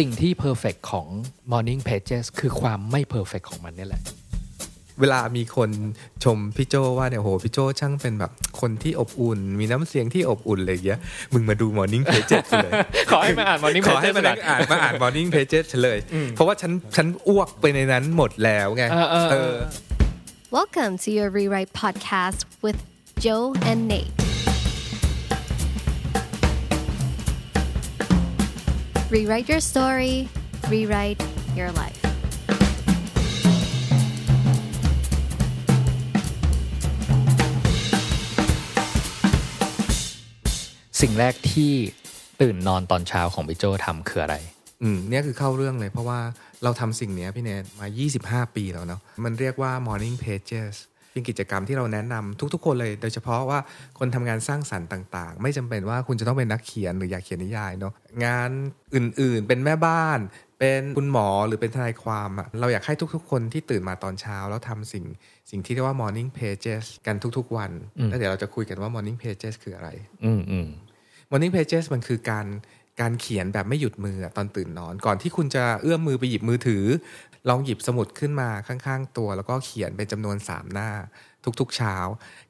สิ่งที่ perfect ของ morning pages คือความไม่ perfect ของมันนี่แหละ เวลามีคนชมพี่โจว่าเนี่ยโหพี่โจช่างเป็นแบบคนที่อบอุ่น มีน้ำเสียงที่อบอุ่นอะไรอย่างเงี้ยมึงมาดู Morning Pages เลย ขอให้มาอ่าน morning ขอให้ pages มานั่งอ่านมาอ่าน Morning Pages เฉลย เพราะว่าฉันฉันอ้วกไปในนั้นหมดแล้วไงเออเออเออ Welcome to your Rewrite podcast with Joe and Nate. Rewrite your story, rewrite your life. สิ่งแรกที่ตื่นนอนตอนเช้าของพี่โจทำคืออะไร อืมเนี่ยคือเข้าเรื่องเลยเพราะว่าเราทำสิ่งเนี้ยพี่เนทมา 25 ปีแล้วเนาะมันเรียกว่า Morning Pages เป็นกิจกรรมที่เราแนะนำทุก ๆ คนเลย โดยเฉพาะว่าคนทำงานสร้างสรรค์ต่าง ๆ ไม่จำเป็นว่าคุณจะต้องเป็นนักเขียนหรืออยากเขียนนิยายเนาะงานอื่นๆ เป็นแม่บ้าน เป็นคุณหมอหรือเป็นทนายความอะเราอยากให้ทุกๆ คนที่ตื่นมาตอนเช้า แล้วทำสิ่งสิ่งที่เรียกว่า Morning Pages กันทุกๆ วัน แล้วเดี๋ยวเราจะคุยกันว่า Morning Pages คืออะไร อืมอืม Morning Pages มันคือการการเขียนแบบไม่หยุดมืออะตอนตื่นนอน ก่อนที่คุณจะเอื้อมมือไปหยิบมือถือ ลองหยิบสมุดขึ้นมาข้างๆ ตัว แล้วก็เขียนเป็นจำนวน3หน้า ทุกๆเช้า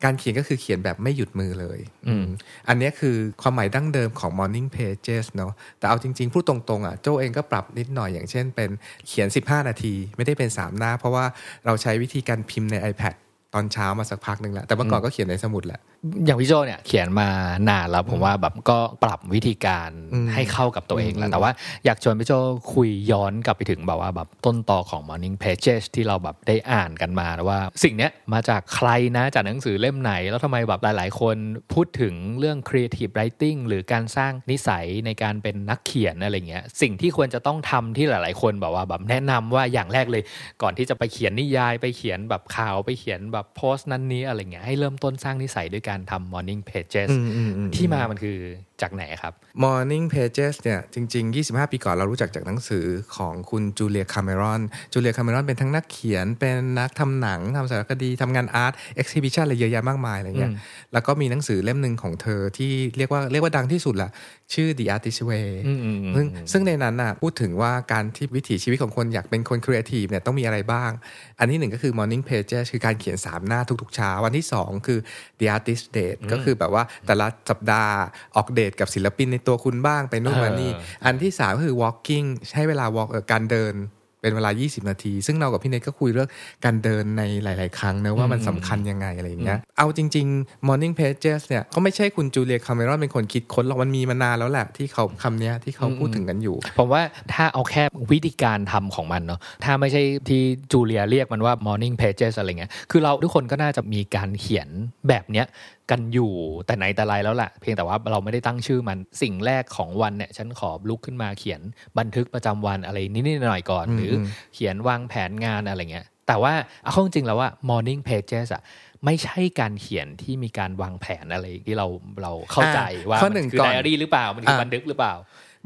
การเขียนก็คือเขียนแบบไม่หยุดมือเลยอืมอันเนี้ยคือความหมายดั้งเดิมของ Morning Pages เนาะแต่เอาจริงๆ พูดตรงๆอะโจเองก็ปรับนิดหน่อยอย่างเช่นเป็นเขียน 15 นาที ไม่ได้เป็น 3 หน้า เพราะว่าเราใช้วิธีการพิมพ์ใน iPad ตอนเช้ามาสักพักหนึ่งแล้วแต่เมื่อก่อนก็เขียนในสมุดแหละอย่างพี่โจเนี่ยเขียนมานานแล้วผมว่าแบบก็ปรับวิธีการอืมให้เข้ากับตัวเองแล้อืวมแต่ว่าอยากชวนพี่โจคุยย้อนกลับไปถึงแบบว่าแบบต้นตอของ Morning Pages ที่เราแบบได้อ่านกันมานะว่า สิ่งเนี้ยมาจากใครนะจากหนังสือเล่มไหน แล้วทำไมแบบหลาย ๆ คนพูดถึงเรื่อง creative writing หรือการสร้างนิสัยในการเป็นนักเขียนอะไรเงี้ยสิ่งที่ควรจะต้องทำที่หลาย ๆ คนแบบว่าแบบแนะนำว่าอย่างแรกเลย ก่อนที่จะไปเขียนนิยายไปเขียนแบบข่าวไปเขียนแบบโพสต์นั้นนี้อะไรเงี้ยให้เริ่มต้นสร้างนิสัยด้วยการทำ morning pages อืมอืมอืมที่มามันคือ จากไหนครับ Morning Pages เนี่ยจริง ๆ 25 ปีก่อนเรารู้จักจากหนังสือของคุณจูเลียคาเมรอนจูเลียคาเมรอนเป็นทั้งนักเขียน เป็นนักทำหนังทำสารคดีทำงาน art exhibition อะไรเยอะแยะมากมายอะไรเงี้ยอืมแล้วก็มีหนังสือเล่มหนึ่งของเธอที่เรียกว่าเรียกว่าดังที่สุดละชื่อ The Artist Way อืมอืมอืมซึ่งซึ่งในนั้นน่ะพูดถึงว่าการที่วิถีชีวิตของคนอยากเป็นคนครีเอทีฟเนี่ยต้องมีอะไรบ้าง อันที่หนึ่งก็คือ Morning Pages คือการเขียน 3 หน้าทุกๆเช้าอันที่ 2 คือ The Artist Date ก็คือแบบว่าแต่ละสัปดาห์ออกเดทกับศิลปินในตัวคุณบ้างไปนู่นมานี่เอออันที่3ก็คือ walking ให้เวลา walk เอ่อการเดินเป็นเวลา 20 นาที ซึ่งเรากับพี่เนทก็คุยเรื่องการเดินในหลาย ๆ ครั้งนะว่ามันสำคัญยังไงอะไรอย่างเงี้ย เอาจริง ๆ Morning Pages เนี่ยก็ไม่ใช่คุณจูเลียคาเมรอนเป็นคนคิดค้นหรอกมันมีมานานแล้วแหละที่เขาคำเนี้ยที่เขาพูดถึงกันอยู่ ผมว่าถ้าเอาแค่วิธีการทำของมันเนาะ ถ้าไม่ใช่ที่จูเลียเรียกมันว่า morning pages อะไรเงี้ย คือเราทุกคนก็น่าจะมีการเขียนแบบเนี้ย กันอยู่แต่ไหนแต่ไรแล้วแหละเพียงแต่ว่าเราไม่ได้ตั้งชื่อมันสิ่งแรกของวันเนี่ยฉันขอลุกขึ้นมาเขียนบันทึกประจำวันอะไรนิดๆหน่อยๆก่อนอืมหรือเขียนวางแผนงานอะไรเงี้ยแต่ว่าเอาเข้าจริงๆแล้วว่า morning pages อะไม่ใช่การเขียนที่มีการวางแผนอะไรที่เราเราเข้าใจว่าข้อมัหนึ่งคือก่อนไดอารี่หรือเปล่ามันคืออะบันทึกหรือเปล่า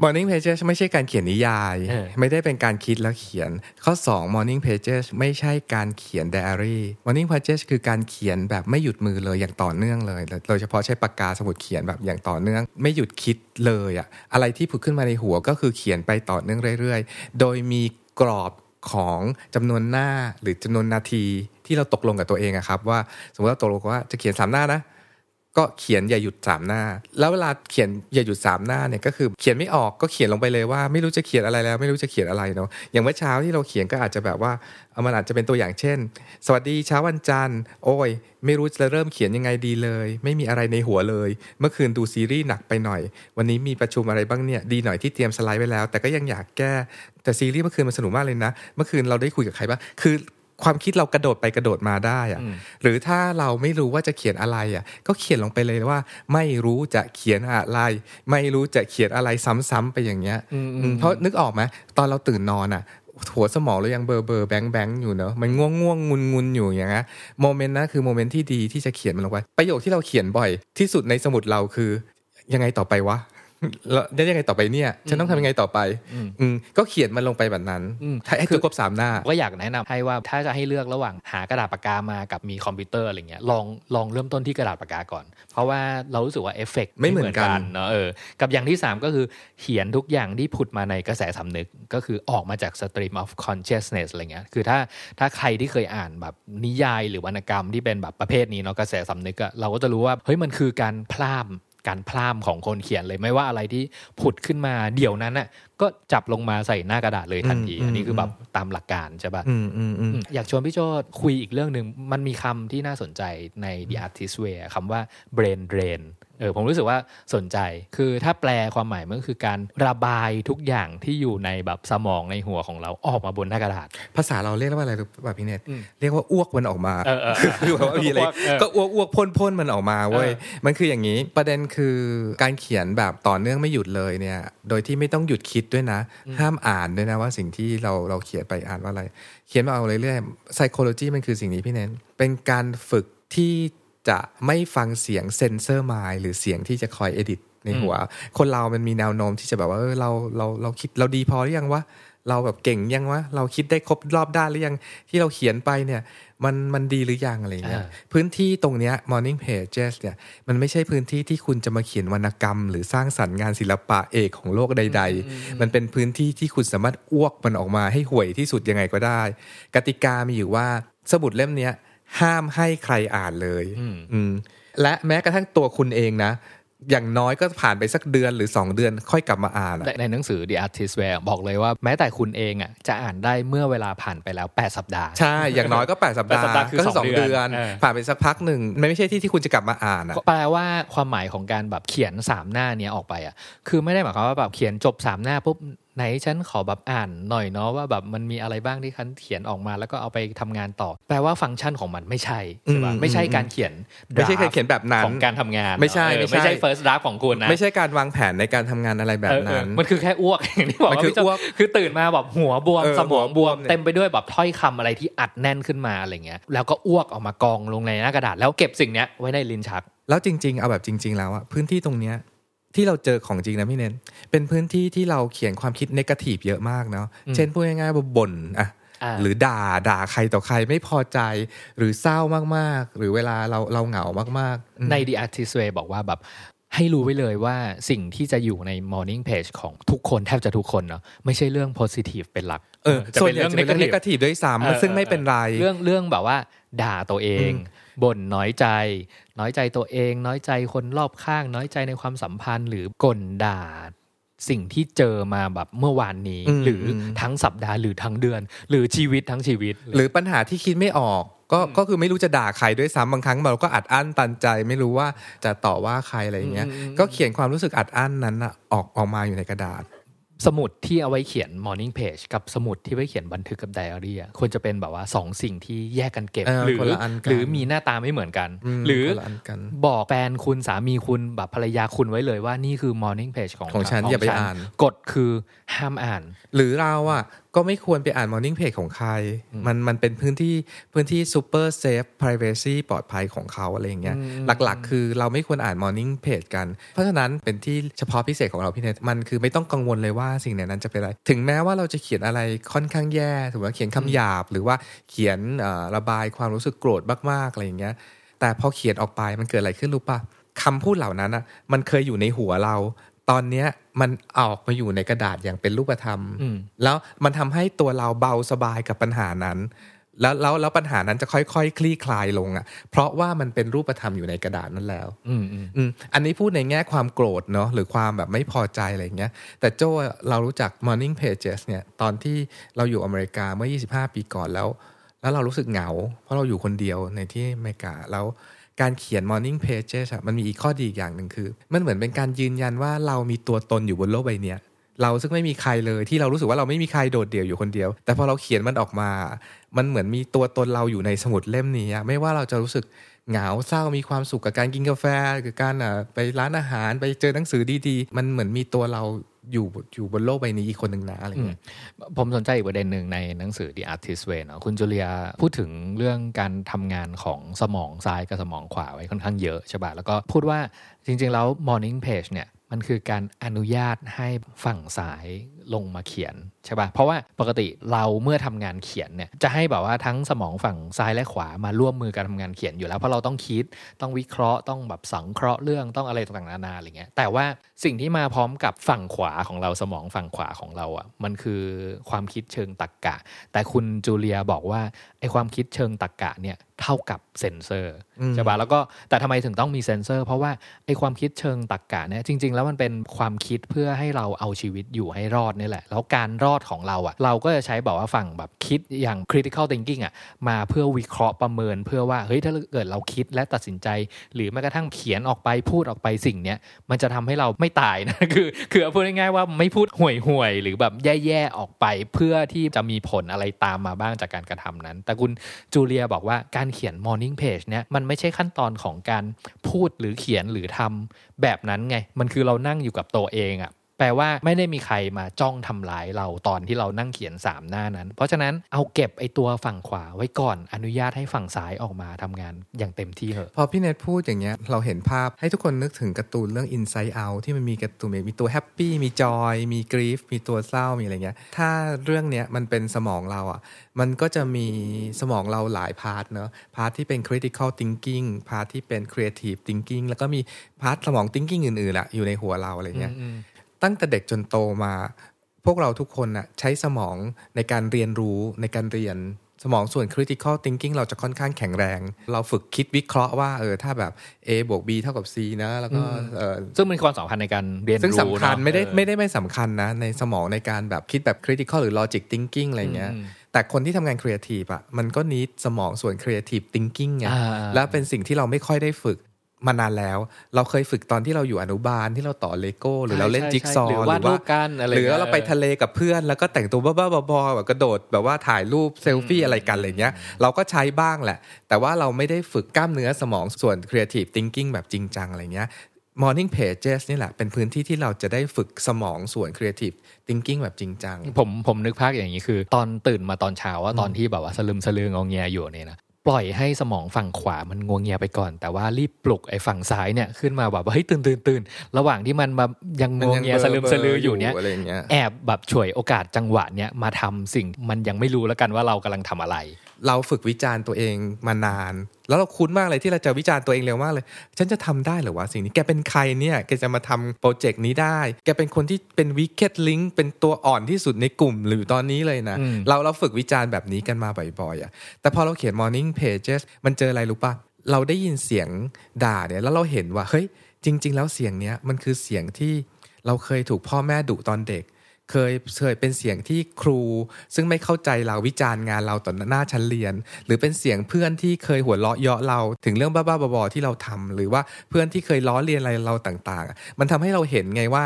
Morning Pages ไม่ใช่การเขียนนิยายเออไม่ได้เป็นการคิดแล้วเขียน ข้อ 2 Morning Pages ไม่ใช่การเขียนไดอารี่ Morning Pages คือการเขียนแบบไม่หยุดมือเลยอย่างต่อเนื่องเลย โดยเฉพาะใช้ปากกาสมุดเขียนแบบอย่างต่อเนื่อง ไม่หยุดคิดเลยอะอะไรที่ผุดขึ้นมาในหัวก็คือเขียนไปต่อเนื่องเรื่อย ๆ โดยมีกรอบของจำนวนหน้าหรือจำนวนนาทีที่เราตกลงกับตัวเองอะครับว่าสมมติเราตกลงว่าจะเขียนสามหน้านะ ก็เขียนอย่าหยุดสามหน้า แล้วเวลาเขียนอย่าหยุดสามหน้าเนี่ยก็คือเขียนไม่ออกก็เขียนลงไปเลยว่าไม่รู้จะเขียนอะไรแล้ว ไม่รู้จะเขียนอะไรเนาะอย่างเมื่อเช้าที่เราเขียนก็อาจจะแบบว่าเอามันอาจจะเป็นตัวอย่างเช่น สวัสดีเช้าวันจันทร์โอ้ย ไม่รู้จะเริ่มเขียนยังไงดีเลย ไม่มีอะไรในหัวเลย เมื่อคืนดูซีรีส์หนักไปหน่อย วันนี้มีประชุมอะไรบ้างเนี่ยดีหน่อยที่เตรียมสไลด์ไว้แล้ว แต่ก็ยังอยากแก้แต่ซีรีส์เมื่อคืนมันสนุกมากเลยนะ เมื่อคืนเราได้คุยกับใครบ้างคือ ความคิดเรากระโดดไปกระโดดมาได้อะอืมหรือถ้าเราไม่รู้ว่าจะเขียนอะไรอะ ก็เขียนลงไปเลยว่า ไม่รู้จะเขียนอะไร ไม่รู้จะเขียนอะไรซ้ำๆไปอย่างเงี้ยอืมอืมเพราะนึกออกไหมตอนเราตื่นนอนอะหัวสมองเรายังเบอร์เบอร์แบงแบงอยู่เนอะมันง่วงง่วงงุนงุนอยู่อย่างเงี้ยmoment นั้นคือ moment ที่ดีที่จะเขียนมันลงไปประโยคที่เราเขียนบ่อยที่สุดในสมุดเราคือ ยังไงต่อไปวะแล้ว ได้ยังไงต่อไปเนี่ยฉันต้องทำยังไงต่อไปอืมก็เขียนมันลงไปแบบนั้นอืมให้ให้จบครบสามหน้าก็อยากแนะนำให้ว่าถ้าจะให้เลือกระหว่างหากระดาษปากกามากับมีคอมพิวเตอร์อะไรเงี้ยลองลองเริ่มต้นที่กระดาษปากกาก่อน เพราะว่าเรารู้สึกว่าเอฟเฟกต์ไม่เหมือนกันเนอะเออกับอย่างที่ 3 ก็คือเขียนทุกอย่างที่ผุดมาในกระแสสำนึกก็คือออกมาจาก stream of consciousness อะไรเงี้ยคือถ้าถ้าใครที่เคยอ่านแบบนิยายหรือวรรณกรรมที่เป็นแบบประเภทนี้เนาะกระแสสำนึกอะเราก็จะรู้ว่าเฮ้ยมันคือการพลาม การพลามของคนเขียนเลยไม่ว่าอะไรที่ผุดขึ้นมาเดี๋ยวนั้นน่ะก็จับลงมาใส่หน้ากระดาษเลยทันทีอืมอันนี้คืออมแบบตามหลักการใช่ปะอืมอืมอืมอืมอยากชวนพี่โจคุยอีกเรื่องหนึ่งมันมีคำที่น่าสนใจใน The Artist Way อะคำว่า brain drain เออผมรู้สึกว่าสนใจ คือถ้าแปลความหมายมันก็คือการระบายทุกอย่างที่อยู่ในแบบสมองในหัวของเราออกมาบนหน้ากระดาษ ภาษาเราเรียกว่าอะไรรู้ป่ะพี่เนตอืมเรียกว่าอ้วกมันออกมาเออเออคือแบบว่ามีอะไรอ้วกเออก็อ้วกอ้วกพ่นพ่นมันออกมาเว้ยเออมันคืออย่างนี้ประเด็นคือการเขียนแบบต่อเนื่องไม่หยุดเลยเนี่ยโดยที่ไม่ต้องหยุดคิดด้วยนะ ห้ามอ่านด้วยนะว่าสิ่งที่เราเราเขียนไปอ่านว่าอะไร เขียนมาเอาเรื่อยๆ psychology มันคือสิ่งนี้พี่เน้นเป็นการฝึกที่ จะไม่ฟังเสียงเซนเซอร์มายหรือเสียงที่จะคอยเอดิตในหัว คนเรามันมีแนวโน้มที่จะแบบว่าเออเราเราเราคิดเราดีพอหรือยังวะเราแบบเก่งยังวะเราคิดได้ครบรอบด้านหรือยังที่เราเขียนไปเนี่ย มันมันดีหรือยังอะไรเงี้ยอ่าพื้นที่ตรงเนี้ย morning pages เนี่ยมันไม่ใช่พื้นที่ที่คุณจะมาเขียนวรรณกรรม หรือสร้างสรรค์งานศิลปะเอกของโลกใด ๆ มันเป็นพื้นที่ที่คุณสามารถอ้วกมันออกมาให้ห่วยที่สุดยังไงก็ได้ กติกามีอยู่ว่าสมุดเล่มเนี้ย ห้ามให้ใครอ่านเลยอืมอืมและแม้กระทั่งตัวคุณเองนะ อย่างน้อยก็ผ่านไปสักเดือนหรือ 2 เดือนค่อยกลับมาอ่านอะในในหนังสือ The Artist Way บอกเลยว่าแม้แต่คุณเองอะจะอ่านได้เมื่อเวลาผ่านไปแล้ว 8 สัปดาห์ ใช่ อย่างน้อยก็ 8 สัปดาห์แปดสัปดาห์คือก็สอง2เดือนเดือนเออผ่านไปสักพักหนึ่งมันไม่ใช่ที่ที่คุณจะกลับมาอ่านอะก็แปลว่าความหมายของการแบบเขียนสามหน้าเนี้ยออกไปอะคือไม่ได้หมายความว่าแบบเขียนจบสามหน้าปุ๊บ ไหนฉันขอแบบอ่านหน่อยเนาะว่าแบบมันมีอะไรบ้างที่ฉันเขียนออกมาแล้วก็เอาไปทำงานต่อ แปลว่าฟังก์ชันของมันไม่ใช่ใช่ปะอืมไม่ใช่การเขียนไม่ใช่ draft เขียนแบบนั้นของการทำงานไม่ใช่เออไม่ใช่ไม่ใช่ first draft ของคุณนะไม่ใช่การวางแผนในการทำงานอะไรแบบเออเออนั้น มันคือแค่อ้วกอย่างที่บอกมันว่าคือพี่โจ้อ้วกคือตื่นมาแบบหัวบวมเออสมองบวมหัวบวมเนี่ยเต็มไปด้วยแบบถ้อยคำอะไรที่อัดแน่นขึ้นมาอะไรเงี้ยแล้วก็อ้วกออกมากองลงในหน้ากระดาษ แล้วเก็บสิ่งเนี้ยไว้ในลิ้นชัก แล้วจริง ๆ เอาแบบจริง ๆ แล้วอะพื้นที่ตรงเนี้ย ที่เราเจอของจริงนะพี่เนทเป็นพื้นที่ที่เราเขียนความคิด negative เยอะมากเนาะอืมเช่นพูดง่ายๆว่าบ่นอะอ่าหรือด่าด่าใครต่อใครไม่พอใจ หรือเศร้ามากๆ หรือเวลาเราเราเหงามากๆอืมใน The Artist Way บอกว่าแบบให้รู้ไว้เลยว่าสิ่งที่จะอยู่ใน Morning Page ของทุกคนแทบจะทุกคนเนาะไม่ใช่เรื่อง positive เป็นหลักเออจะส่วเป็นนใหญ่เรื่องจะเป็นเรื่องเน negative กาทีฟด้วยซ้ำซึ่งไม่เป็นไร เรื่องเรื่องแบบว่า ด่าตัวเอง บ่นน้อยใจ น้อยใจตัวเอง น้อยใจคนรอบข้าง น้อยใจในความสัมพันธ์หรือก่นด่าสิ่งที่เจอมาแบบเมื่อวานนี้อืมหรืออมทั้งสัปดาห์หรือทั้งเดือน หรือชีวิตทั้งชีวิต หรือปัญหาที่คิดไม่ออก ก็ก็คือไม่รู้จะด่าใครด้วยซ้ำบางครั้งเราก็อัดอั้นตันใจ ไม่รู้ว่าจะต่อว่าใครอะไรอย่างเงี้ยอืมอืมก็เขียนความรู้สึกอัดอั้นนั้นอะออกออกมาอยู่ในกระดาษ สมุดที่เอาไว้เขียน morning page กับสมุดที่ไว้เขียนบันทึกกับไดอารี่อะควรจะเป็นแบบว่าสองสิ่งที่แยกกันเก็บเออหรืคนละอันกันหรือมีหน้าตาไม่เหมือนกันมหรือคนละอันกันบอกแฟนคุณสามีคุณแบบภรรยาคุณไว้เลยว่านี่คือ morning page ของของฉันอย่าไปอ่านกฎคือห้ามอ่าน หรือเราอะ ก็ไม่ควรไปอ่าน Morning Page ของใคร มันมันเป็นพื้นที่พื้นที่ super safe privacy ปลอดภัยของเขาอะไรอย่างเงี้ยอืมหลักๆ คือเราไม่ควรอ่าน Morning Page กัน เพราะฉะนั้นเป็นที่เฉพาะพิเศษของเราพี่เนทมันคือไม่ต้องกังวลเลยว่าสิ่งในนั้นจะเป็นอะไร ถึงแม้ว่าเราจะเขียนอะไรค่อนข้างแย่สมมติว่าเขียนคำหยาบ หรือว่าเขียนเอ่อระบายความรู้สึกโกรธมากๆอะไรอย่างเงี้ยแต่พอเขียนออกไปมันเกิดอะไรขึ้นรู้ปะคำพูดเหล่านั้นอะมันเคยอยู่ในหัวเรา ตอนเนี้ยมันออกมาอยู่ในกระดาษอย่างเป็นรูปธรรมอืมแล้วมันทำให้ตัวเราเบาสบายกับปัญหานั้น แล้วแล้วแล้วปัญหานั้นจะค่อยๆคคลี่คลายลงอะ เพราะว่ามันเป็นรูปธรรมอยู่ในกระดาษนั้นแล้วอืมอืมอืมอันนี้พูดในแง่ความโกรธเนาะหรือความแบบไม่พอใจอะไรอย่างเงี้ย แต่โจ้เรารู้จัก Morning Pages เนี่ย ตอนที่เราอยู่อเมริกาเมื่อ 25 ปีก่อนแล้ว แล้วเรารู้สึกเหงา เพราะเราอยู่คนเดียวในที่อเมริกาแล้ว การเขียน Morning Pages อะมันมีอีกข้อดีอีกอย่างหนึ่งคือ มันเหมือนเป็นการยืนยันว่าเรามีตัวตนอยู่บนโลกใบนี้เราซึ่งไม่มีใครเลยที่เรารู้สึกว่าเราไม่มีใครโดดเดี่ยวอยู่คนเดียว แต่พอเราเขียนมันออกมา มันเหมือนมีตัวตนเราอยู่ในสมุดเล่มนี้ไม่ว่าเราจะรู้สึกเหงาเศร้ามีความสุขกับการกินกาแฟกับการไปร้านอาหารไปเจอหนังสือดีๆ มันเหมือนมีตัวเรา อยู่อยู่บนโลกใบนี้อีกคนหนึ่งนะอะไรเงี้ยผมสนใจอีกประเด็นหนึ่งในหนังสือ The Artist Way เนอะคุณจูเลียพูดถึงเรื่องการทำงานของสมองซ้ายกับสมองขวาไว้ค่อนข้างเยอะใช่ป่ะแล้วก็พูดว่าจริง ๆ แล้ว morning page เนี่ยมันคือการอนุญาตให้ฝั่งซ้าย ลงมาเขียนใช่ปะ่ะ เพราะว่าปกติเราเมื่อทำงานเขียนเนี่ยจะให้แบบว่าทั้งสมองฝั่งซ้ายและขวามาร่วมมือกันทำงานเขียนอยู่แล้ว เพราะเราต้องคิดต้องวิเคราะห์ต้องแบบสังเคราะห์เรื่องต้องอะไรต่างๆนานาอะไรเงี้ยแต่ว่าสิ่งที่มาพร้อมกับฝั่งขวาของเราสมองฝั่งขวาของเราอะ่ะมันคือความคิดเชิงตรรกกะ แต่คุณจูเลียบอกว่าไอความคิดเชิงตรรกกะเนี่ยเท่ากับเซนเซอร์ใช่ปะแล้วก็แต่ทำไมถึงต้องมีเซนเซอร์ เพราะว่าไอความคิดเชิงตรรกกะเนี่ยจริง ๆ แล้วมันเป็นความคิดเพื่อให้เราเอาชีวิตอยู่ให้รอดนี่แหละ แล้วการรอดของเราอะ่ะ เราก็จะใช้บอกว่าฝั่งแบบคิดอย่าง critical thinking อะ่ะ มาเพื่อวิเคราะห์ประเมินเพื่อว่า เฮ้ย ถ้าเกิดเราคิดและตัดสินใจ หรือแม้กระทั่งเขียนออกไปพูดออกไปสิ่งเนี้ย มันจะทำให้เราไม่ตายนะ คือ คือพูดง่ายๆว่าไม่พูดห่วยห่วยหรือแบบแย่ๆออกไปเพื่อที่จะมีผลอะไรตามมาบ้างจากการกระทำนั้น แต่คุณจูเลียบอกว่าการเขียน morning page เนี้ยมันไม่ใช่ขั้นตอนของการพูดหรือเขียนหรือทำแบบนั้นไง มันคือเรานั่งอยู่กับตัวเองอะ แปลว่าไม่ได้มีใครมาจ้องทำร้ายเราตอนที่เรานั่งเขียน 3 หน้านั้น เพราะฉะนั้นเอาเก็บไอตัวฝั่งขวาไว้ก่อนอนุญาตให้ฝั่งซ้ายออกมาทำงานอย่างเต็มที่เหอะพอพี่เนทพูดอย่างเงี้ยเราเห็นภาพให้ทุกคนนึกถึงการ์ตูนเรื่อง Inside Out ที่มันมีการ์ตูนมีตัว happy มี joy มี grief มีตัวเศร้ามีอะไรเงี้ยถ้าเรื่องเนี้ยมันเป็นสมองเราอะมันก็จะมีสมองเราหลาย part เนอะ part ที่เป็น critical thinking part ที่เป็น creative thinking แล้วก็มี part สมอง thinking อื่นๆอะอยู่ในหัวเราอะไรเงี้ย ตั้งแต่เด็กจนโตมา พวกเราทุกคนน่ะใช้สมองในการเรียนรู้ในการเรียนสมองส่วน critical thinking เราจะค่อนข้างแข็งแรง เราฝึกคิดวิเคราะห์ว่าเออถ้าแบบ A บวก B เท่ากับ C นะ แล้วก็เออซึ่งมันความสำคัญในการเรียนรู้ซึ่งสำคัญเนอะไม่ได้เออไม่ได้ไม่สำคัญนะ ในสมองในการแบบคิดแบบ critical หรือ logic thinking อะไรเงี้ยแต่คนที่ทำงาน creative อะมันก็นิดสมองส่วน creative thinking ไงอ่าแล้วเป็นสิ่งที่เราไม่ค่อยได้ฝึก มานานแล้ว เราเคยฝึกตอนที่เราอยู่อนุบาลที่เราต่อเลโก้ หรือเราเล่นใช่จิ๊กซอว์หรือวาดรูปกันอะไรหรือเราไปเงี้ยทะเลกับเพื่อน แล้วก็แต่งตัวบ้าๆบอๆแบบกระโดดแบบว่าถ่ายรูปเซลฟี่อะไรกันอะไรเงี้ย เราก็ใช้บ้างแหละ แต่ว่าเราไม่ได้ฝึกกล้ามเนื้อสมองส่วน creative thinking แบบจริงจังอะไรเงี้ย morning pages นี่แหละ เป็นพื้นที่ที่เราจะได้ฝึกสมองส่วน creative thinking แบบจริงจัง ผมผมนึกภาพอย่างนี้คือ ตอนตื่นมาตอนเช้าว่าตอนที่แบบว่าสลึมสลืององแงอยู่เนี่ยนะ ปล่อยให้สมองฝั่งขวามันงวงเงียไปก่อน แต่ว่ารีบปลุกไอ้ฝั่งซ้ายเนี่ยขึ้นมาแบบว่าเฮ้ยตื่นตื่นตื่นระหว่างที่มันมายังงวงเงียสลืมสลืออยู่เนี่ยอะไรอย่างเงี้ยแอบแบบฉวยโอกาสจังหวะเนี้ยมาทำสิ่งมันยังไม่รู้แล้วกันว่าเรากำลังทำอะไร เราฝึกวิจารณ์ตัวเองมานาน แล้วเราคุ้นมากเลยที่เราจะวิจารณ์ตัวเองเร็วมากเลย ฉันจะทำได้เหรือวะสิ่งนี้ แกเป็นใครเนี่ยแกจะมาทำโปรเจกต์นี้ได้ แกเป็นคนที่เป็นวิกเก็ตลิงเป็นตัวอ่อนที่สุดในกลุ่มหรือตอนนี้เลยนะอืมเราเราฝึกวิจารณ์แบบนี้กันมาบ่อยๆอะแต่พอเราเขียน morning pages มันเจออะไรรู้ปะเราได้ยินเสียงด่าเนี่ยแล้วเราเห็นว่าเฮ้ยจริง ๆ แล้วเสียงเนี้ยมันคือเสียงที่เราเคยถูกพ่อแม่ดุตอนเด็ก เคยเคยเป็นเสียงที่ครู ซึ่งไม่เข้าใจเราวิจารณ์งานเราต่อหน้าชั้นเรียน หรือเป็นเสียงเพื่อนที่เคยหัวเราะเยาะเราถึงเรื่องบ้าๆบอๆที่เราทำหรือว่าเพื่อนที่เคยล้อเลียนอะไรเราต่างๆ มันทำให้เราเห็นไงว่า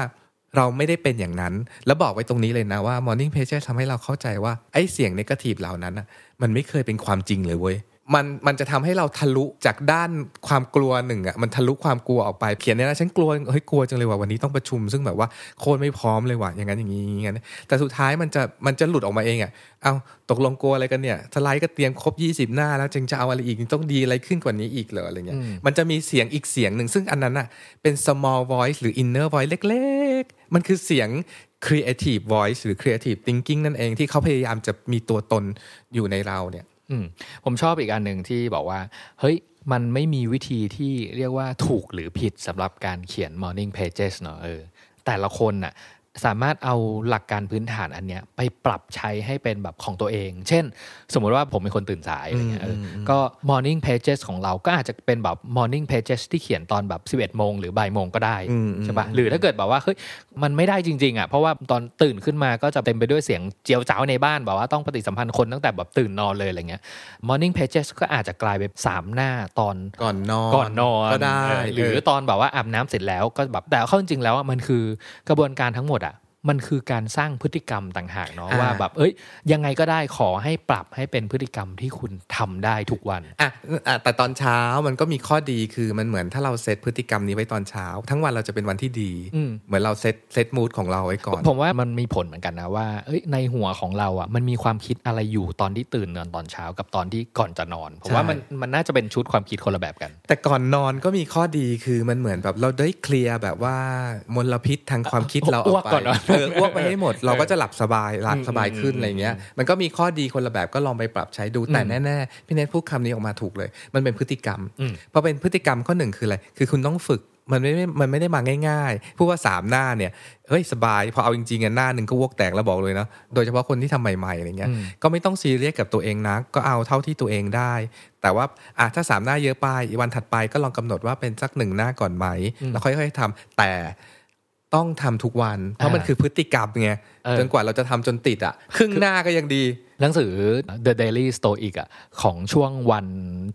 เราไม่ได้เป็นอย่างนั้น แล้วบอกไว้ตรงนี้เลยนะว่า morning pages ทำให้เราเข้าใจว่าไอ้เสียงนกาทีฟเหล่านั้นน่ะมันไม่เคยเป็นความจริงเลยเว้ย มันมันจะทำให้เราทะลุจากด้านความกลัวหนึ่งอะมันทะลุความกลัวออกไปเขียนเนี่ยนะฉันกลัวเฮ้ยกลัวจังเลยว่ะวันนี้ต้องประชุม ซึ่งแบบว่าโคตรไม่พร้อมเลยว่ะอย่างนั้นอย่างนี้อย่างนั้นแต่สุดท้ายมันจะมันจะหลุดออกมาเองอะเอาตกลงกลัวอะไรกันเนี่ยสไลด์ก็เตรียมครบ 20 หน้า แล้วจึงจะเอาอะไรอีกต้องดีอะไรขึ้นกว่านี้อีกเหรออะไรเงี้ยมันจะมีเสียงอีกเสียงหนึ่งซึ่งอันนั้นอะเป็น small voice หรือ inner voice เล็ก ๆ มันคือเสียง creative voice หรือ creative thinking นั่นเองที่เขาพยายามจะมีตัวตนอยู่ในเราเนี่ย อืมผมชอบอีกอันหนึ่งที่บอกว่า เฮ้ยมันไม่มีวิธีที่เรียกว่าถูกหรือผิดสำหรับการเขียน morning pages เนอะเออแต่ละคนน่ะ สามารถเอาหลักการพื้นฐานอันเนี้ยไปปรับใช้ให้เป็นแบบของตัวเอง เช่น สมมุติว่าผมเป็นคนตื่นสายอะไรเงี้ยเอออก็ morning pages ของเราก็อาจจะเป็นแบบ morning pages ที่เขียนตอนแบบ 11โมงหรือบ่ายโมงก็ได้อืมอืมใช่ปะหรือถ้าเกิดแบบว่าเฮ้ยมันไม่ได้จริง ๆอะเพราะว่าตอนตื่นขึ้นมาก็จะเต็มไปด้วยเสียงเจียวจ้าวในบ้านแบบว่าต้องปฏิสัมพันธ์คนตั้งแต่แบบตื่นนอนเลยอะไรเงี้ย morning pages ก็อาจจะกลายเป็นสามหน้าตอนก่อนนอนก่อนนอนก็ได้เออหรือตอนแบบว่าอาบน้ำเสร็จแล้วก็แบบแต่เข้าจริงๆแล้วอะมันคือกระบวนการทั้งหมดอะ มันคือการสร้างพฤติกรรมต่างหากเนาะอ่าว่าแบบเอ้ย ยังไงก็ได้ขอให้ปรับให้เป็นพฤติกรรมที่คุณทำได้ทุกวันอะอะแต่ตอนเช้ามันก็มีข้อดีคือมันเหมือนถ้าเราเซตพฤติกรรมนี้ไว้ตอนเช้า ทั้งวันเราจะเป็นวันที่ดีอืมเหมือนเราเซตเซตมูดของเราไว้ก่อน ผมว่ามันมีผลเหมือนกันนะว่าเอ้ยในหัวของเราอะมันมีความคิดอะไรอยู่ตอนที่ตื่นนอนตอนเช้ากับตอนที่ก่อนจะนอนผมว่ามันมันน่าจะเป็นชุดความคิดคนละแบบกัน แต่ก่อนนอนก็มีข้อดีคือมันเหมือนแบบเราได้เคลียร์แบบว่ามลพิษทางความคิดเราออ้อวกกไปก่อนนอนเอออ้วกไปให้หมด เราก็จะหลับสบายหลับสบายขึ้นอืมอะไรเงี้ยมันก็มีข้อดีคนละแบบก็ลองไปปรับใช้ดูแต่อืมแน่ๆพี่เนทพูดคำนี้ออกมาถูกเลย มันเป็นพฤติกรรมอืมพอเป็นพฤติกรรมข้อหนึ่งคืออะไรคือคุณต้องฝึกมันไม่ได้มันไม่ได้มาง่ายๆ พูดว่าสามหน้าเนี่ย เฮ้ย สบาย พอเอาจริงๆอะหน้าหนึ่งก็วกแตกแล้วบอกเลยเนาะโดยเฉพาะคนที่ทำใหม่ๆอะไรเงี้ยอืมก็ไม่ต้องซีเรียสกับตัวเองนะ ก็เอาเท่าที่ตัวเองได้ แต่ว่าอะถ้าสามหน้าเยอะไปอีกวันถัดไปก็ลองกำหนดว่าเป็นสักหนึ่งหน้าก่อนไหม แล้วค่อยๆทำแต่ ต้องทำทุกวัน เพราะมันอ่าคือพฤติกรรมไงเออจนกว่าเราจะทำจนติดอะ ครึ่งหน้าก็ยังดี หนังสือ The Daily Stoic อะของช่วงวัน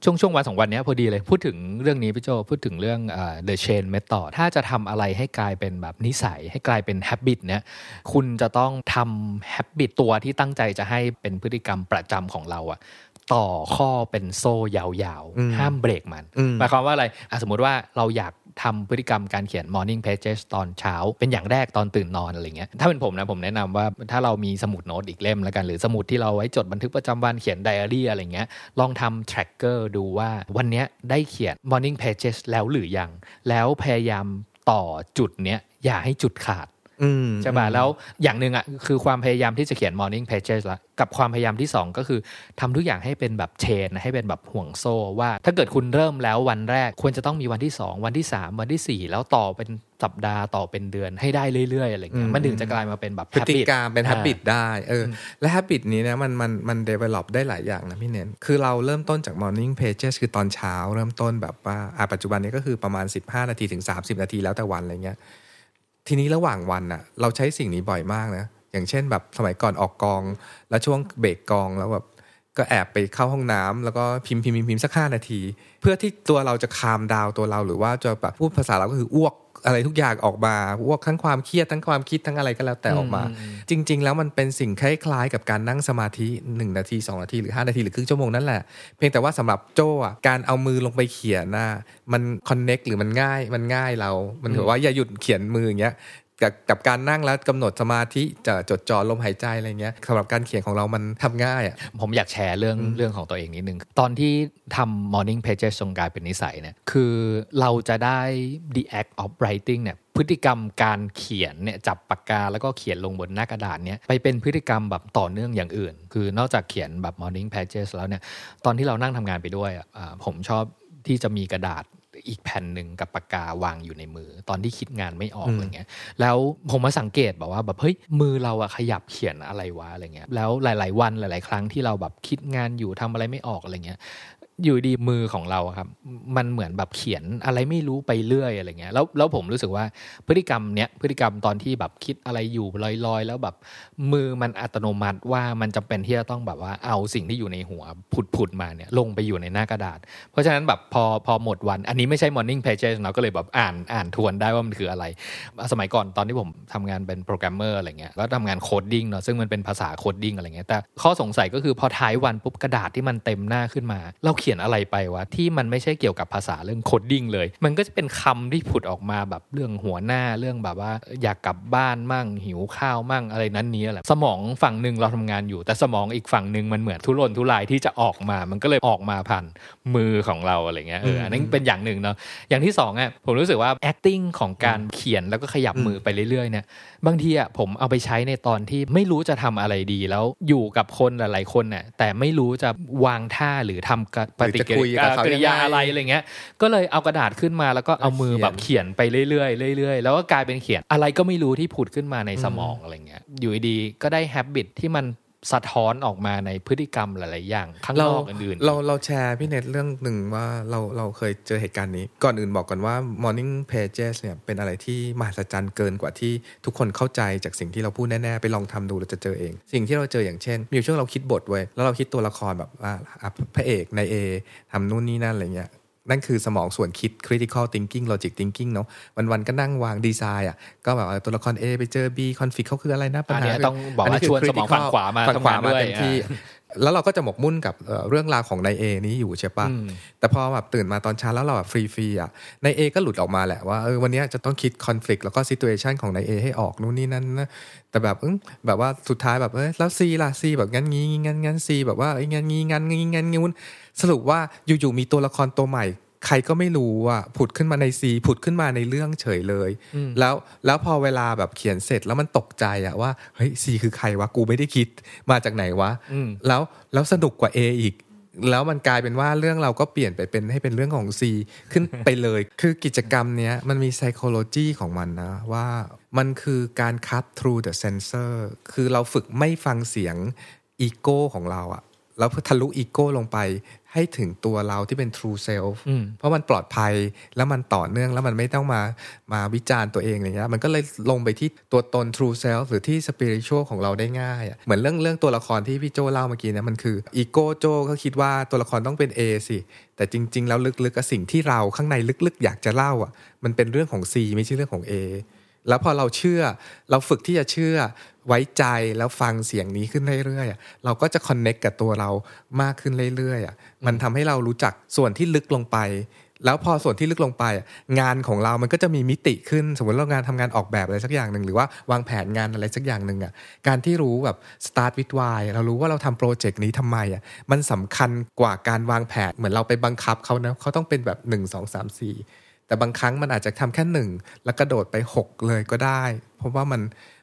ช่วงช่วงวันสองวันเนี้ยพอดีเลย พูดถึงเรื่องนี้พี่โจพูดถึงเรื่องเอ่อ The Chain Method ถ้าจะทำอะไรให้กลายเป็นแบบนิสัย ให้กลายเป็น habit เนี่ยคุณจะต้องทำ habit ตัวที่ตั้งใจจะให้เป็นพฤติกรรมประจำของเราอะ ต่อข้อเป็นโซ่ยาวอืมๆห้ามเบรกมันอืมหมายความว่าอะไรอะสมมติว่าเราอยากทำพฤติกรรมการเขียน morning pages ตอนเช้า เป็นอย่างแรกตอนตื่นนอนอะไรเงี้ยถ้าเป็นผมนะผมแนะนำว่าถ้าเรามีสมุดโน้ตอีกเล่มแล้วกันหรือสมุดที่เราไว้จดบันทึกประจำวันเขียนไดอารี่อะไรเงี้ยลองทำ tracker ดูว่าวันเนี้ยได้เขียน morning pages แล้วหรือยัง แล้วพยายามต่อจุดเนี้ยอย่าให้จุดขาดอืม ใช่ป่ะแล้วอย่างหนึ่งอะคือความพยายามที่จะเขียน morning pages ละกับความพยายามที่ 2 ก็คือทำทุกอย่างให้เป็นแบบเชนให้เป็นแบบห่วงโซ่ว่า ถ้าเกิดคุณเริ่มแล้ววันแรกควรจะต้องมีวันที่ 2 วันที่ 3 วันที่ 4 แล้วต่อเป็นสัปดาห์ต่อเป็นเดือนให้ได้เรื่อยๆอะไรเงี้ยมันถึงจะกลายมาเป็นแบบพฤติ habit กรรมเป็นอ่า habit ได้เอออและ habit นี้นะมันมันมัน develop ได้หลายอย่างนะพี่เน้นคือเราเริ่มต้นจาก morning pages คือตอนเช้า เริ่มต้นแบบว่าอะปัจจุบันนี้ก็คือประมาณ 15 นาทีถึง 30 นาทีแล้วแต่วันอะไรเงี้ย ทีนี้ระหว่างวันอะเราใช้สิ่งนี้บ่อยมากนะ อย่างเช่นแบบสมัยก่อนออกกอง แล้วช่วงเบรกกองแล้วแบบก็แอบไปเข้าห้องน้ำแล้วก็พิมพ์พิมพ์พิมพ์พิมพ์สักห้านาที เพื่อที่ตัวเราจะคามดาวตัวเราหรือว่าจะแบบพูดภาษาเราก็คืออ้วก อะไรทุกอย่างออกมาอ้วกทั้งความเครียดทั้งความคิดทั้งอะไรก็แล้วแต่ออกมา จริง ๆ แล้วมันเป็นสิ่งคล้ายๆ กับการนั่งสมาธิ 1 นาที 2 นาทีหรือ 5 นาทีหรือครึ่งชั่วโมงนั่นแหละ เพียงแต่ว่าสำหรับโจ้อะการเอามือลงไปเขียนน่ะมันคอนเน็กหรือมันง่ายมันง่ายเรา มันถือว่าอย่าหยุดเขียนมืออย่างเงี้ย กับกับการนั่งแล้วกำหนดสมาธิจะจดจ่อลมหายใจอะไรเงี้ยสำหรับการเขียนของเรามันทำง่ายอะผมอยากแชร์เรื่องเรื่องของตัวเองนิดนึง ตอนที่ทำ morning pages จงกลายเป็นนิสัยเนี่ยคือเราจะได้ the act of writing เนี่ยพฤติกรรมการเขียนเนี่ยจับปากกาแล้วก็เขียนลงบนหน้ากระดาษเนี่ยไปเป็นพฤติกรรมแบบต่อเนื่องอย่างอื่น คือนอกจากเขียนแบบ morning pages แล้วเนี่ยตอนที่เรานั่งทำงานไปด้วยอะอ่าผมชอบที่จะมีกระดาษ อีกแผ่นหนึ่งกับปากกาวางอยู่ในมือ ตอนที่คิดงานไม่ออกอะไรเงี้ยแล้วผมมาสังเกตแบบว่าแบบเฮ้ยมือเราอะขยับเขียนอะไรวะอะไรเงี้ยแล้วหลาย ๆ วันหลาย ๆ ครั้งที่เราแบบคิดงานอยู่ทำอะไรไม่ออกอะไรเงี้ย อยู่ดีมือของเราครับ มันเหมือนแบบเขียนอะไรไม่รู้ไปเรื่อยอะไรเงี้ยแล้วแล้วผมรู้สึกว่าพฤติกรรมเนี้ยพฤติกรรมตอนที่แบบคิดอะไรอยู่ลอยๆ แล้วแบบมือมันอัตโนมัติว่ามันจำเป็นที่จะต้องแบบว่าเอาสิ่งที่อยู่ในหัวผุดๆมาเนี่ยลงไปอยู่ในหน้ากระดาษ เพราะฉะนั้นแบบพอพอหมดวัน อันนี้ไม่ใช่ morning pages เนาะก็เลยแบบอ่านอ่านทวนได้ว่ามันคืออะไร สมัยก่อนตอนที่ผมทำงานเป็นโปรแกรมเมอร์อะไรเงี้ยก็ทำงาน coding เนาะซึ่งมันเป็นภาษา coding อะไรเงี้ยแต่ข้อสงสัยก็คือพอท้ายวันปุ๊บกระดาษที่มันเต็มหน้าขึ้นมาเราเขียนอะไรไปวะที่มันไม่ใช่เกี่ยวกับภาษาเรื่อง coding เลย มันก็จะเป็นคำที่ผุดออกมาแบบเรื่องหัวหน้าเรื่องแบบว่า อยากกลับบ้านมั่งหิวข้าวมั่งอะไรนั้นนี้แหละสมองฝั่งหนึ่งเราทำงานอยู่ แต่สมองอีกฝั่งหนึ่งมันเหมือนทุรนทุรายที่จะออกมา มันก็เลยออกมาผ่านมือของเราอะไรเงี้ยเอออันนั้นเป็นอย่างหนึ่งเนาะอย่างที่สองอะผมรู้สึกว่า acting ของการเขียนแล้วก็ขยับมือไปเรื่อยๆเนี่ย บางทีอะผมเอาไปใช้ในตอนที่ไม่รู้จะทำอะไรดีแล้วอยู่กับคนหลาย ๆ คนน่ะแต่ไม่รู้จะวางท่าหรือทำปฏิกิริยากริยาอะไรอะไรเงี้ย ก็เลยเอากระดาษขึ้นมาแล้วก็เอามือแบบเขียนไปเรื่อยๆเรื่อยๆ แล้วก็กลายเป็นเขียนอะไรก็ไม่รู้ที่ผุดขึ้นมาในสมองอะไรเงี้ยอยู่ดีๆก็ได้ฮับบิตที่มัน สะท้อนออกมาในพฤติกรรมหลาย ๆ อย่างข้างนอกอื่นๆเราเราแชร์พี่เน็ตเรื่องหนึ่งว่าเราเราเคยเจอเหตุการณ์นี้ ก่อนอื่นบอกก่อนว่า morning pages เนี่ยเป็นอะไรที่มหัศจรรย์เกินกว่าที่ทุกคนเข้าใจจากสิ่งที่เราพูดแน่ ๆ ไปลองทำดูเราจะเจอเอง สิ่งที่เราเจออย่างเช่น มีช่วงเราคิดบทไว้แล้วเราคิดตัวละครแบบว่าพระเอกใน A ทำนู่นนี่นั่นอะไรเงี้ย นั่นคือสมองส่วนคิด critical thinking logic thinking เนาะวันๆก็นั่งวางดีไซน์อะก็แบบว่าตัวละคร A ไปเจอ B conflict เขาคืออะไรนะปัญอันหาเนี้ยต้องบอกนว่านี้คืชวนสมองฝั่ง critical ขวามาฝั่งขวาทำงานมาด้วยเต็มที่แล้วเราก็จะหมกมุ่นกับเอ่อเรื่องราวของนายเอนี้อยู่ใช่ปะแต่พอแบบตื่นมาตอนเช้าแล้วเราแบบฟรีๆอะนายเอก็หลุดออกมาแหละว่าเออวันเนี้ยจะต้องคิดคอน FLICT แล้วก็ situation ของนายเอให้ออกนู่นนี่นั่นนะแต่แบบอื้อแบบว่าสุดท้ายแบบเอ้ยแล้วซีล่ะซีแบบงั้นงี้งั้นงั้นซีแบบว่าเอ้ยงั้นงี้งั้นงี้งั้นงี้ สรุปว่าอยู่ๆมีตัวละครตัวใหม่ ใครก็ไม่รู้อะผุดขึ้นมาในซีผุดขึ้นมาในเรื่องเฉยเลย แล้วแล้วพอเวลาแบบเขียนเสร็จแล้วมันตกใจอะว่าเฮ้ยซีคือใครวะกูไม่ได้คิดมาจากไหนวะแล้วแล้วสนุกกว่า A อีกแล้วมันกลายเป็นว่าเรื่องเราก็เปลี่ยนไปเป็นให้เป็นเรื่องของ C ขึ้นไปเลย คือกิจกรรมเนี้ยมันมี psychology ของมันนะ ว่ามันคือการ cut through the sensor คือเราฝึกไม่ฟังเสียงอีโก้ของเราอะ แล้วทะลุอีโก้ลงไปให้ถึงตัวเราที่เป็น true self เพราะมันปลอดภัยแล้วมันต่อเนื่องแล้วมันไม่ต้องมามาวิจารณ์ตัวเองอะไรเงี้ยมันก็เลยลงไปที่ตัวตน true self หรือที่ spiritual ของเราได้ง่ายอะเหมือนเรื่องเรื่องตัวละครที่พี่โจเล่าเมื่อกี้เนี่ยมันคืออีโก้โจก็คิดว่าตัวละครต้องเป็น A สิแต่จริง ๆ แล้วลึกๆกับสิ่งที่เราข้างในลึกๆ อยากจะเล่าอะมันเป็นเรื่องของ C ไม่ใช่เรื่องของ A แล้วพอเราเชื่อ เราฝึกที่จะเชื่อไว้ใจแล้วฟังเสียงนี้ขึ้นเรื่อยๆเราก็จะคอนเน็กกับตัวเรามากขึ้นเรื่อยๆมันทำให้เรารู้จักส่วนที่ลึกลงไป แล้วพอส่วนที่ลึกลงไป งานของเรามันก็จะมีมิติขึ้น สมมติเรางานทำงานออกแบบอะไรสักอย่างหนึ่งหรือว่าวางแผนงานอะไรสักอย่างหนึ่งอะการที่รู้แบบ start with why เรารู้ว่าเราทำโปรเจกต์นี้ทำไมอะมันสำคัญกว่าการวางแผนเหมือนเราไปบังคับเขานะเขาต้องเป็นแบบ 1 2 3 4 แต่บางครั้งมันอาจจะทำแค่หนึ่งแล้วกระโดดไป6เลยก็ได้ เพราะว่ามัน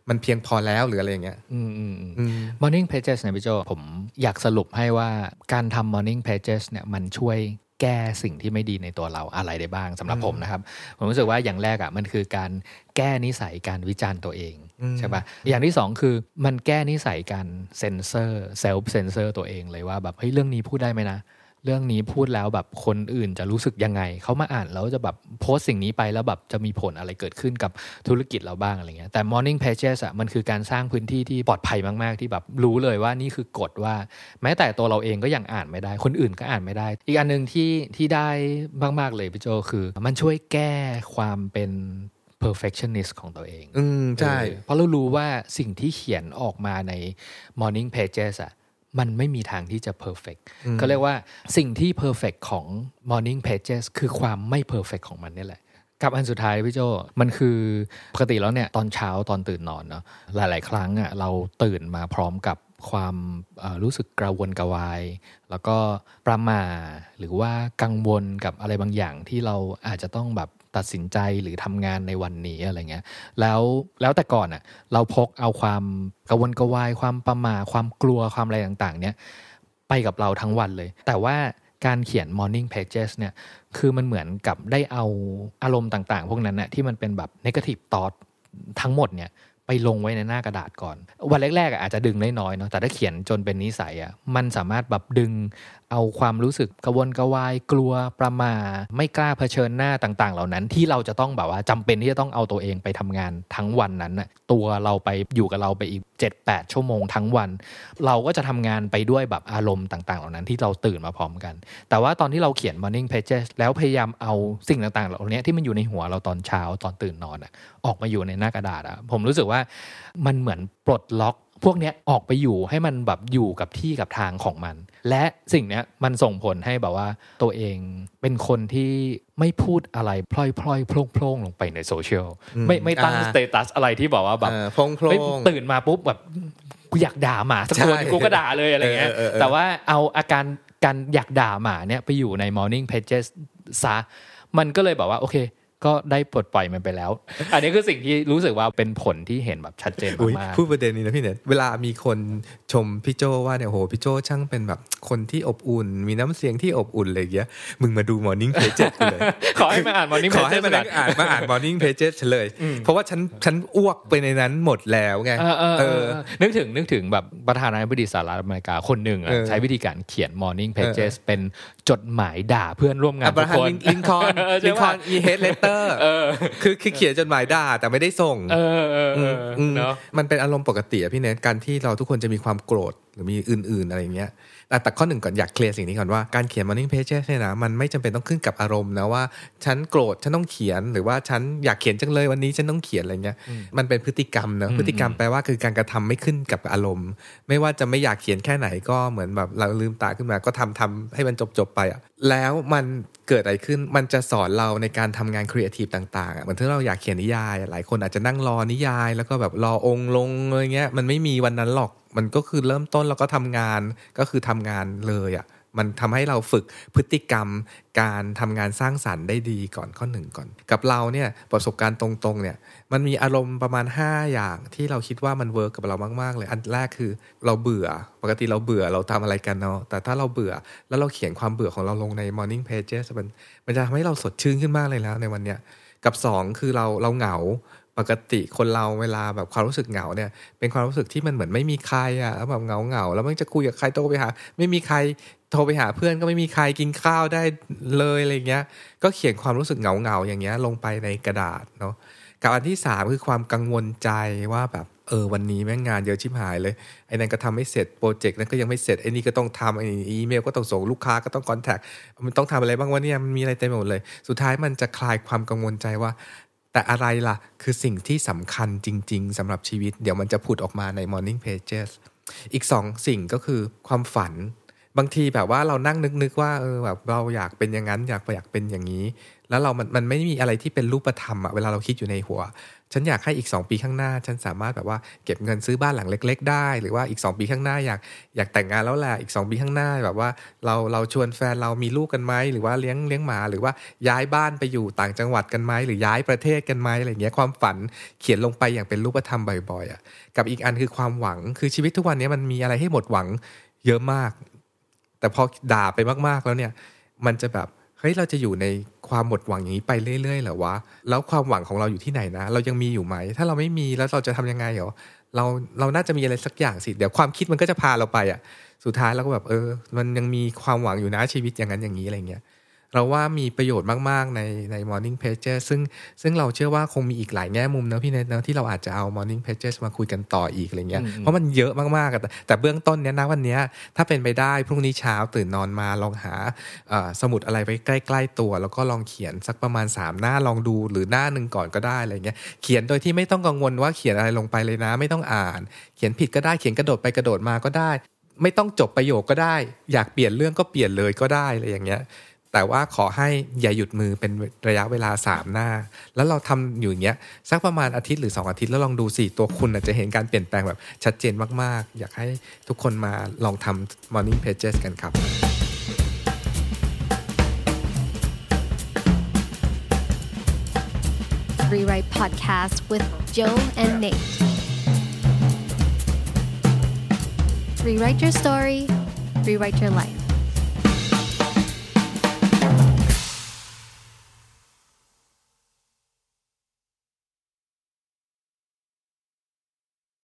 มันเพียงพอแล้วหรืออะไรอย่างเงี้ยอืมอืมอืม morning pages เนี่ยพี่โจ้ผมอยากสรุปให้ว่าการทำ morning pages เนี่ยมันช่วยแก้สิ่งที่ไม่ดีในตัวเราอะไรได้บ้างสำหรับผมนะครับ ผมรู้สึกว่าอย่างแรกอะ่ะมันคือการแก้นิสัยการวิจารณ์ตัวเองใช่ปะอย่างที่สองคือมันแก้นิสัยการเซนเซอร์เซลฟ์เซนเซอร์ตัวเองเลยว่าแบบเฮ้ยเรื่องนี้พูดได้ไหมนะ เรื่องนี้พูดแล้วแบบคนอื่นจะรู้สึกยังไง เขามาอ่านแล้วจะแบบโพสต์สิ่งนี้ไปแล้วแบบจะมีผลอะไรเกิดขึ้นกับธุรกิจเราบ้างอะไรเงี้ยแต่ morning pages อะมันคือการสร้างพื้นที่ที่ปลอดภัยมาก ๆ ที่แบบรู้เลยว่านี่คือกฎว่า แม้แต่ตัวเราเองก็ยังอ่านไม่ได้ คนอื่นก็อ่านไม่ได้ อีกอันหนึ่งที่ที่ได้มากๆเลยพี่โจคือ มันช่วยแก้ความเป็น perfectionist ของตัวเอง อืม ใช่เออเพราะเรารู้ว่าสิ่งที่เขียนออกมาใน morning pages อะ มันไม่มีทางที่จะ perfect ก็เรียกว่าสิ่งที่ perfect ของ morning pages คือความไม่ perfect ของมันนี่แหละกับอันสุดท้ายพี่โจมันคือปกติแล้วเนี่ยตอนเช้าตอนตื่นนอนเนาะหลาย ๆ ครั้งอะเราตื่นมาพร้อมกับความเอ่อรู้สึกกระวนกระวาย แล้วก็ประหมาหรือว่ากังวลกับอะไรบางอย่างที่เราอาจจะต้องแบบ ตัดสินใจหรือทำงานในวันนี้อะไรเงี้ยแล้วแล้วแต่ก่อนอะเราพกเอาความกระวนกระวายความประมาความกลัวความอะไรต่างๆ เนี่ยไปกับเราทั้งวันเลย แต่ว่าการเขียน morning pages เนี่ยคือมันเหมือนกับได้เอาอารมณ์ต่างๆ พวกนั้นนะที่มันเป็นแบบ negative thought ทั้งหมดเนี่ยไปลงไว้ในหน้ากระดาษก่อน วันแรกๆอะอาจจะดึงน้อยๆเนาะแต่ถ้าเขียนจนเป็นนิสัยอะมันสามารถแบบดึง เอาความรู้สึกกระวนกระวายกลัวประมาไม่กล้าเผชิญหน้าต่างๆ เหล่านั้นที่เราจะต้องแบบว่าจำเป็นที่จะต้องเอาตัวเองไปทำงานทั้งวันนั้นน่ะตัวเราไปอยู่กับเราไปอีก 7-8 ชั่วโมงทั้งวัน เราก็จะทำงานไปด้วยแบบอารมณ์ต่างๆ เหล่านั้นที่เราตื่นมาพร้อมกัน แต่ว่าตอนที่เราเขียน morning pages แล้วพยายามเอาสิ่งต่างๆ เหล่านี้ที่มันอยู่ในหัวเราตอนเช้าตอนตื่นนอนอะออกมาอยู่ในหน้ากระดาษอะผมรู้สึกว่ามันเหมือนปลดล็อกพวกเนี้ยออกไปอยู่ให้มันแบบอยู่กับที่กับทางของมัน และสิ่งเนี้ยมันส่งผลให้แบบว่าตัวเองเป็นคนที่ไม่พูดอะไรพล่อยพล่อยๆโพล่งโพล่งๆลงไปในโซเชียลไม่ไม่ตั้งอ่าสเตตัสอะไรที่บอกว่าแบบเออโพร่งโพร่เฮ้ยงตื่นมาปุ๊บแบบกูอยากด่าหมาสักตัวหนึ่งใช่กูก็ด่าเลยอะไรเงี้ยเออเออเออแต่ว่าเอาอาการการอยากด่าหมาเนี่ยไปอยู่ใน morning pages ซะมันก็เลยแบบว่าโอเค ก็ได้ปลดปล่อยมันไปแล้ว อันนี้คือสิ่งที่รู้สึกว่าเป็นผลที่เห็นแบบชัดเจนอุ๊ยมากพูดประเด็นนี้นะพี่เนี่ยเวลามีคนชมพี่โจว่าเนี่ยโหพี่โจช่างเป็นแบบคนที่อบอุ่น มีน้ำเสียงที่อบอุ่นอะไรอย่างเงี้ยมึงมาดู Morning Pages กูเลยๆขอให้มาอ่าน morning ขอให้ pages มานั่งอ่านมาอ่าน Morning Pages เฉลย เพราะว่าฉันฉันอ้วกไปในนั้นหมดแล้วไงเออเออเออนึกถึงนึกถึงแบบประธานาธิบดีสหรัฐอเมริกาคนหนึ่งอะเออใช้วิธีการเขียน morning pages เป็นจดหมายด่าเพื่อนร่วมงานอับทุรากฮัมคนลิงคอนเออใช่ลิงคอปะนอีเฮดเลเตอร์คือคือเขียนจดหมายด่าแต่ไม่ได้ส่ง เออเออเอออืมเนาะมันเป็นอารมณ์ปกติอะพี่เนทการที่เราทุกคนจะมีความโกรธหรือมีอื่น ๆ อะไรอย่างเงี้ยแต่แต่ข้อหนึ่งก่อนอยากเคลียร์สิ่งนี้ก่อนว่าการเขียน morning pages เนี่ยนะมันไม่จำเป็นต้องขึ้นกับอารมณ์นะว่าฉันโกรธฉันต้องเขียนหรือว่าฉันอยากเขียนจังเลยวันนี้ฉันต้องเขียนอะไรเงี้ยมันเป็นพฤติกรรมเนอะพฤติกรรมแปลว่าคือการกระทำไม่ขึ้นกับอารมณ์ ไม่ว่าจะไม่อยากเขียนแค่ไหนก็เหมือนแบบเราลืมตาขึ้นมาก็ทำทำให้มันจบจบไปอะ แล้วมันเกิดอะไรขึ้นมันจะสอนเราในการทำงานครีเอทีฟต่างๆอะเหมือนที่เราอยากเขียนนิยาย หลายคนอาจจะนั่งรอนิยาย แล้วก็แบบรอองค์ลงอะไรเงี้ยมันไม่มีวันนั้นหรอกมันก็คือเริ่มต้นแล้วก็ทำงานก็คือทำงานเลยอะ่ะ มันทำให้เราฝึกพฤติกรรม การทำงานสร้างสรรค์ได้ดีก่อนข้อหนึ่งก่อน กับเราเนี่ยประสบการณ์ตรงๆเนี่ยมันมีอารมณ์ประมาณ 5 อย่างที่เราคิดว่ามันเวิร์กกับเรามากๆเลย อันแรกคือเราเบื่อ ปกติเราเบื่อเราทำอะไรกันเนาะแต่ถ้าเราเบื่อแล้วเราเขียนความเบื่อของเราลงใน morning pages มันมันจะทำให้เราสดชื่นขึ้นมากเลยแล้วในวันเนี้ยกับ 2 คือเราเราเหงา ปกติคนเราเวลาแบบความรู้สึกเหงาเนี่ย เป็นความรู้สึกที่มันเหมือนไม่มีใครอะ่ะแล้วแบบเหงาเหงาแล้วมันจะคุยกับใครโทรไปหา ไม่มีใครโทรไปหาเพื่อนก็ไม่มีใครกินข้าวได้เลยอะไรเงี้ย ก็เขียนความรู้สึกเหงาเหงาอย่างเงี้ยลงไปในกระดาษเนาะกับอันที่สามคือความกังวลใจว่าแบบเออวันนี้แม่งงานเยอะชิบหายเลยไอ้นั่นก็ทำไม่เสร็จโปรเจกต์นั้นก็ยังไม่เสร็จไอ้นี่ก็ต้องทำไอ้อีเมลก็ต้องส่งลูกค้าก็ต้องคอนแทคมันต้องทำอะไรบ้างวะเนี่ยมันมีอะไรเต็มหมดเลย สุดท้ายมันจะคลายความกังวลใจว่า แต่อะไรล่ะ คือสิ่งที่สำคัญจริง ๆสำหรับชีวิต เดี๋ยวมันจะผุดออกมาใน Morning Pages อีกสองสิ่งก็คือความฝัน บางทีแบบว่าเรานั่งนึกๆว่าเออแบบเราอยากเป็นอย่างนั้นอยากอยากเป็นอย่างนี้ แล้วเรามันมันไม่มีอะไรที่เป็นรูปธรรมอะเวลาเราคิดอยู่ในหัว ฉันอยากให้อีก 2 ปีข้างหน้า ฉันสามารถแบบว่าเก็บเงินซื้อบ้านหลังเล็ก ๆ ได้ หรือว่าอีก 2 ปีข้างหน้าอยากอยากแต่งงานแล้วแหละอีก 2 ปีข้างหน้าแบบว่าเราเราชวนแฟนเรามีลูกกันไหมหรือว่าเลี้ยงเลี้ยงหมา หรือว่าย้ายบ้านไปอยู่ต่างจังหวัดกันไหมหรือย้ายประเทศกันไหมอะไรเงี้ยความฝันเขียนลงไปอย่างเป็นรูปธรรมบ่อยๆอะกับอีกอันคือความหวังคือชีวิตทุกวันนี้มันมีอะไรให้หมดหวังเยอะมาก แต่พอด่าไปมากๆแล้วเนี่ยมันจะแบบ เฮ้ยเราจะอยู่ในความหมดหวังอย่างนี้ไปเรื่อยๆเหรอวะแล้วความหวังของเราอยู่ที่ไหนนะ เรายังมีอยู่ไหม ถ้าเราไม่มีแล้วเราจะทำยังไงเหรอเราเราน่าจะมีอะไรสักอย่างสิเดี๋ยวความคิดมันก็จะพาเราไปอะ สุดท้ายเราก็แบบเออ มันยังมีความหวังอยู่นะชีวิตอย่างนั้นอย่างนี้อะไรเงี้ย เราว่ามีประโยชน์มาก ๆ ในใน Morning Pages ซึ่งซึ่งเราเชื่อว่าคงมีอีกหลายแง่มุมนะพี่เนทนะที่เราอาจจะเอา Morning Pages มาคุยกันต่ออีกอะไรเงี้ยเพราะมันเยอะมากๆแต่แต่เบื้องต้นเนี้ยนะวันนี้ถ้าเป็นไปได้พรุ่งนี้เช้าตื่นนอนมาลองหาสมุดอะไรไว้ใกล้ ๆ ตัว แล้วก็ลองเขียนสักประมาณ 3 หน้าลองดูหรือหน้าหนึ่งก่อนก็ได้อะไรเงี้ยเขียนโดยที่ไม่ต้องกังวลว่าเขียนอะไรลงไปเลยนะ ไม่ต้องอ่าน เขียนผิดก็ได้เขียนกระโดดไปกระโดดมาก็ได้ ไม่ต้องจบประโยคก็ได้ อยากเปลี่ยนเรื่องก็เปลี่ยนเลยก็ได้อะไรอย่างเงี้ย แต่ว่าขอให้อย่าหยุดมือเป็นระยะเวลาสามหน้า แล้วเราทำอยู่อย่างเงี้ยสักประมาณอาทิตย์หรือ 2 อาทิตย์แล้วลองดูสิตัวคุณอาจจะเห็นการเปลี่ยนแปลงแบบชัดเจนมากๆ อยากให้ทุกคนมาลองทำ morning pages กันครับ Rewrite Podcast with Joe and Nate. Rewrite your story, rewrite your life.